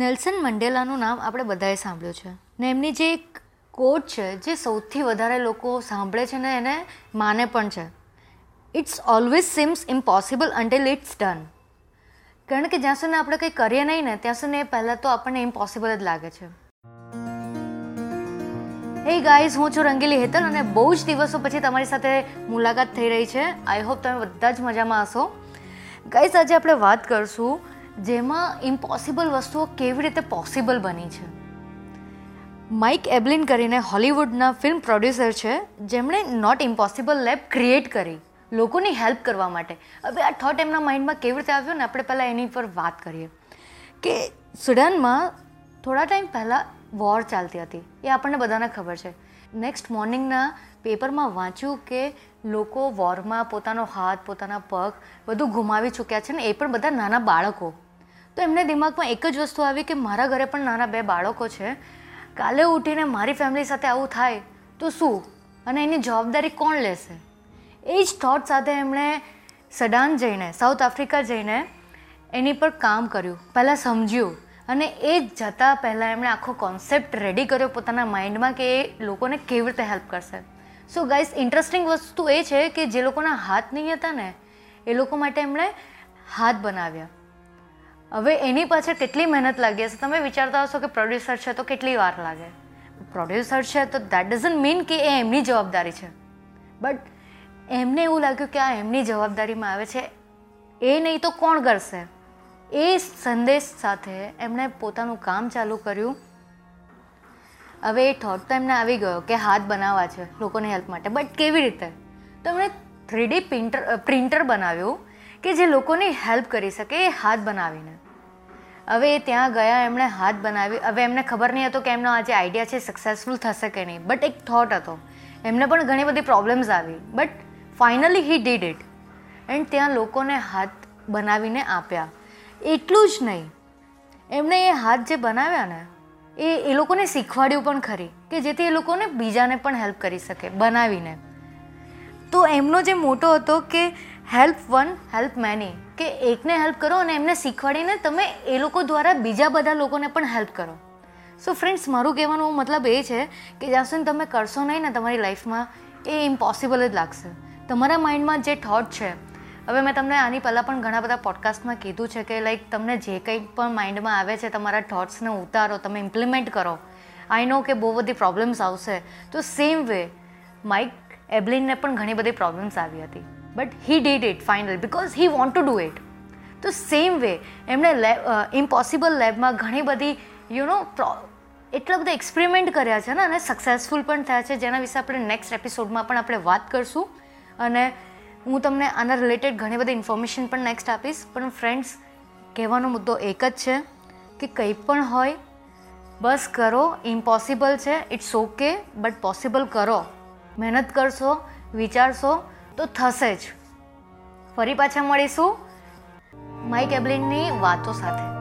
Nelson મંડેલાનું નામ આપણે બધાએ સાંભળ્યું છે. ને એમની જે એક કોટ છે, જે સૌથી વધારે લોકો સાંભળે છે ને એને માને પણ છે. It's always seems impossible until it's done કારણ કે જ્યાં સુધી આપણે કંઈ કરીએ નહીં ને, ત્યાં સુધી પહેલાં તો આપણને ઇમ્પોસિબલ જ લાગે છે. હે ગાઈઝ હું છું રંગીલી હેતલ અને બહુ જ દિવસો પછી તમારી સાથે મુલાકાત થઈ રહી છે. આઈ હોપ તમે બધા જ મજામાં હશો. ગાઈઝ આજે આપણે વાત કરશું જેમાં ઇમ્પોસિબલ વસ્તુઓ કેવી રીતે પોસિબલ બની છે. માઇક એબ્લિન કરીને હોલિવૂડના ફિલ્મ પ્રોડ્યુસર છે, જેમણે નોટ ઇમ્પોસિબલ લેબ ક્રિએટ કરી, લોકોની હેલ્પ કરવા માટે. હવે આ થોટ એમના માઇન્ડમાં કેવી રીતે આવ્યો ને આપણે પહેલાં એની પર વાત કરીએ. કે સુડાનમાં થોડા ટાઈમ પહેલાં વોર ચાલતી હતી, એ આપણને બધાને ખબર છે. નેક્સ્ટ મોર્નિંગના પેપરમાં વાંચ્યું કે લોકો વોરમાં પોતાનો હાથ, પોતાના પગ બધું ગુમાવી ચૂક્યા છે ને એ પણ બધા નાના બાળકો. તો એમને દિમાગમાં એક જ વસ્તુ આવી કે મારા ઘરે પણ નાના બે બાળકો છે. કાલે ઉઠીને મારી ફેમિલી સાથે આવું થાય તો શું? અને એની જવાબદારી કોણ લેશે? એ જ થોટ સાથે એમણે સડાન જઈને સાઉથ આફ્રિકા જઈને એની પર કામ કર્યું. પહેલાં સમજ્યું અને એ જતાં પહેલાં એમણે આખો કોન્સેપ્ટ રેડી કર્યો પોતાના માઇન્ડમાં કે એ લોકોને કેવી રીતે હેલ્પ કરશે. સો ગાઈઝ ઇન્ટરેસ્ટિંગ વસ્તુ એ છે કે જે લોકોના હાથ નહીં હતા ને, એ લોકો માટે એમણે હાથ બનાવ્યા. હવે એની પાછળ કેટલી મહેનત લાગી હશે? તમે વિચારતા હશો કે પ્રોડ્યુસર છે તો કેટલી વાર લાગે? પ્રોડ્યુસર છે તો દેટ ડઝન્ટ મીન કે એ એમની જવાબદારી છે. બટ એમને એવું લાગ્યું કે આ એમની જવાબદારીમાં આવે છે. એ નહીં તો કોણ કરશે? એ સંદેશ સાથે એમણે પોતાનું કામ ચાલુ કર્યું. હવે એ થોટ તો એમને આવી ગયો કે હાથ બનાવવા છે લોકોની હેલ્પ માટે. બટ કેવી રીતે? તો એમણે થ્રીડી પ્રિન્ટર પ્રિન્ટર બનાવ્યું કે જે લોકોની હેલ્પ કરી શકે એ હાથ બનાવીને. હવે એ ત્યાં ગયા, એમણે હાથ બનાવી, હવે એમને ખબર નહીં હતો કે એમનો આ જે આઈડિયા છે સક્સેસફુલ થશે કે નહીં. બટ એક થોટ હતો. એમને પણ ઘણી બધી પ્રોબ્લેમ્સ આવી. But finally he did it and ત્યાં લોકોને હાથ બનાવીને આપ્યા. એટલું જ નહીં. એમણે એ હાથ જે બનાવ્યા ને, એ એ લોકોને શીખવાડ્યું પણ ખરી કે જેથી એ લોકોને બીજાને પણ હેલ્પ કરી શકે, બનાવીને. તો એમનો જે મોટો હતો કે હેલ્પ વન હેલ્પ મેની કે એકને હેલ્પ કરો અને એમને શીખવાડીને તમે એ લોકો દ્વારા બીજા બધા લોકોને પણ હેલ્પ કરો. સો ફ્રેન્ડ્સ મારું કહેવાનો મતલબ એ છે કે જ્યાં સુધી તમે કરશો નહીં ને તમારી લાઈફમાં એ ઇમ્પોસિબલ જ લાગશે. તમારા માઇન્ડમાં જે થોટ છે હવે મેં તમને આની પહેલાં પણ ઘણા બધા પોડકાસ્ટમાં કીધું છે કે લાઈક તમને જે કંઈ પણ માઇન્ડમાં આવે છે, તમારા થોટ્સને ઉતારો, તમે ઇમ્પ્લિમેન્ટ કરો. આઈ નો કે બહુ બધી પ્રોબ્લેમ્સ આવશે. તો સેમ વે માઇક એબલિનને પણ ઘણી બધી પ્રોબ્લેમ્સ આવી હતી. But he did it final because he want to do it તો સેમ વે એમણે લેબ ઇમ્પોસિબલ લેબમાં ઘણી બધી યુ નો એટલા બધા એક્સપેરિમેન્ટ કર્યા છે ને, અને સક્સેસફુલ પણ થયા છે. જેના વિશે આપણે નેક્સ્ટ એપિસોડમાં પણ આપણે વાત કરશું. અને હું તમને આના રિલેટેડ ઘણી બધી ઇન્ફોર્મેશન પણ નેક્સ્ટ આપીશ, પણ ફ્રેન્ડ્સ કહેવાનો મુદ્દો એક જ છે કે કંઈ પણ હોય, બસ કરો ઇમ્પોસિબલ છે ઇટ્સ ઓકે બટ પોસિબલ કરો. મહેનત કરશો, વિચારશો, તો થશે જ. ફરી પાછા મળીશું. માઇક એબલિનની વાતો સાથે.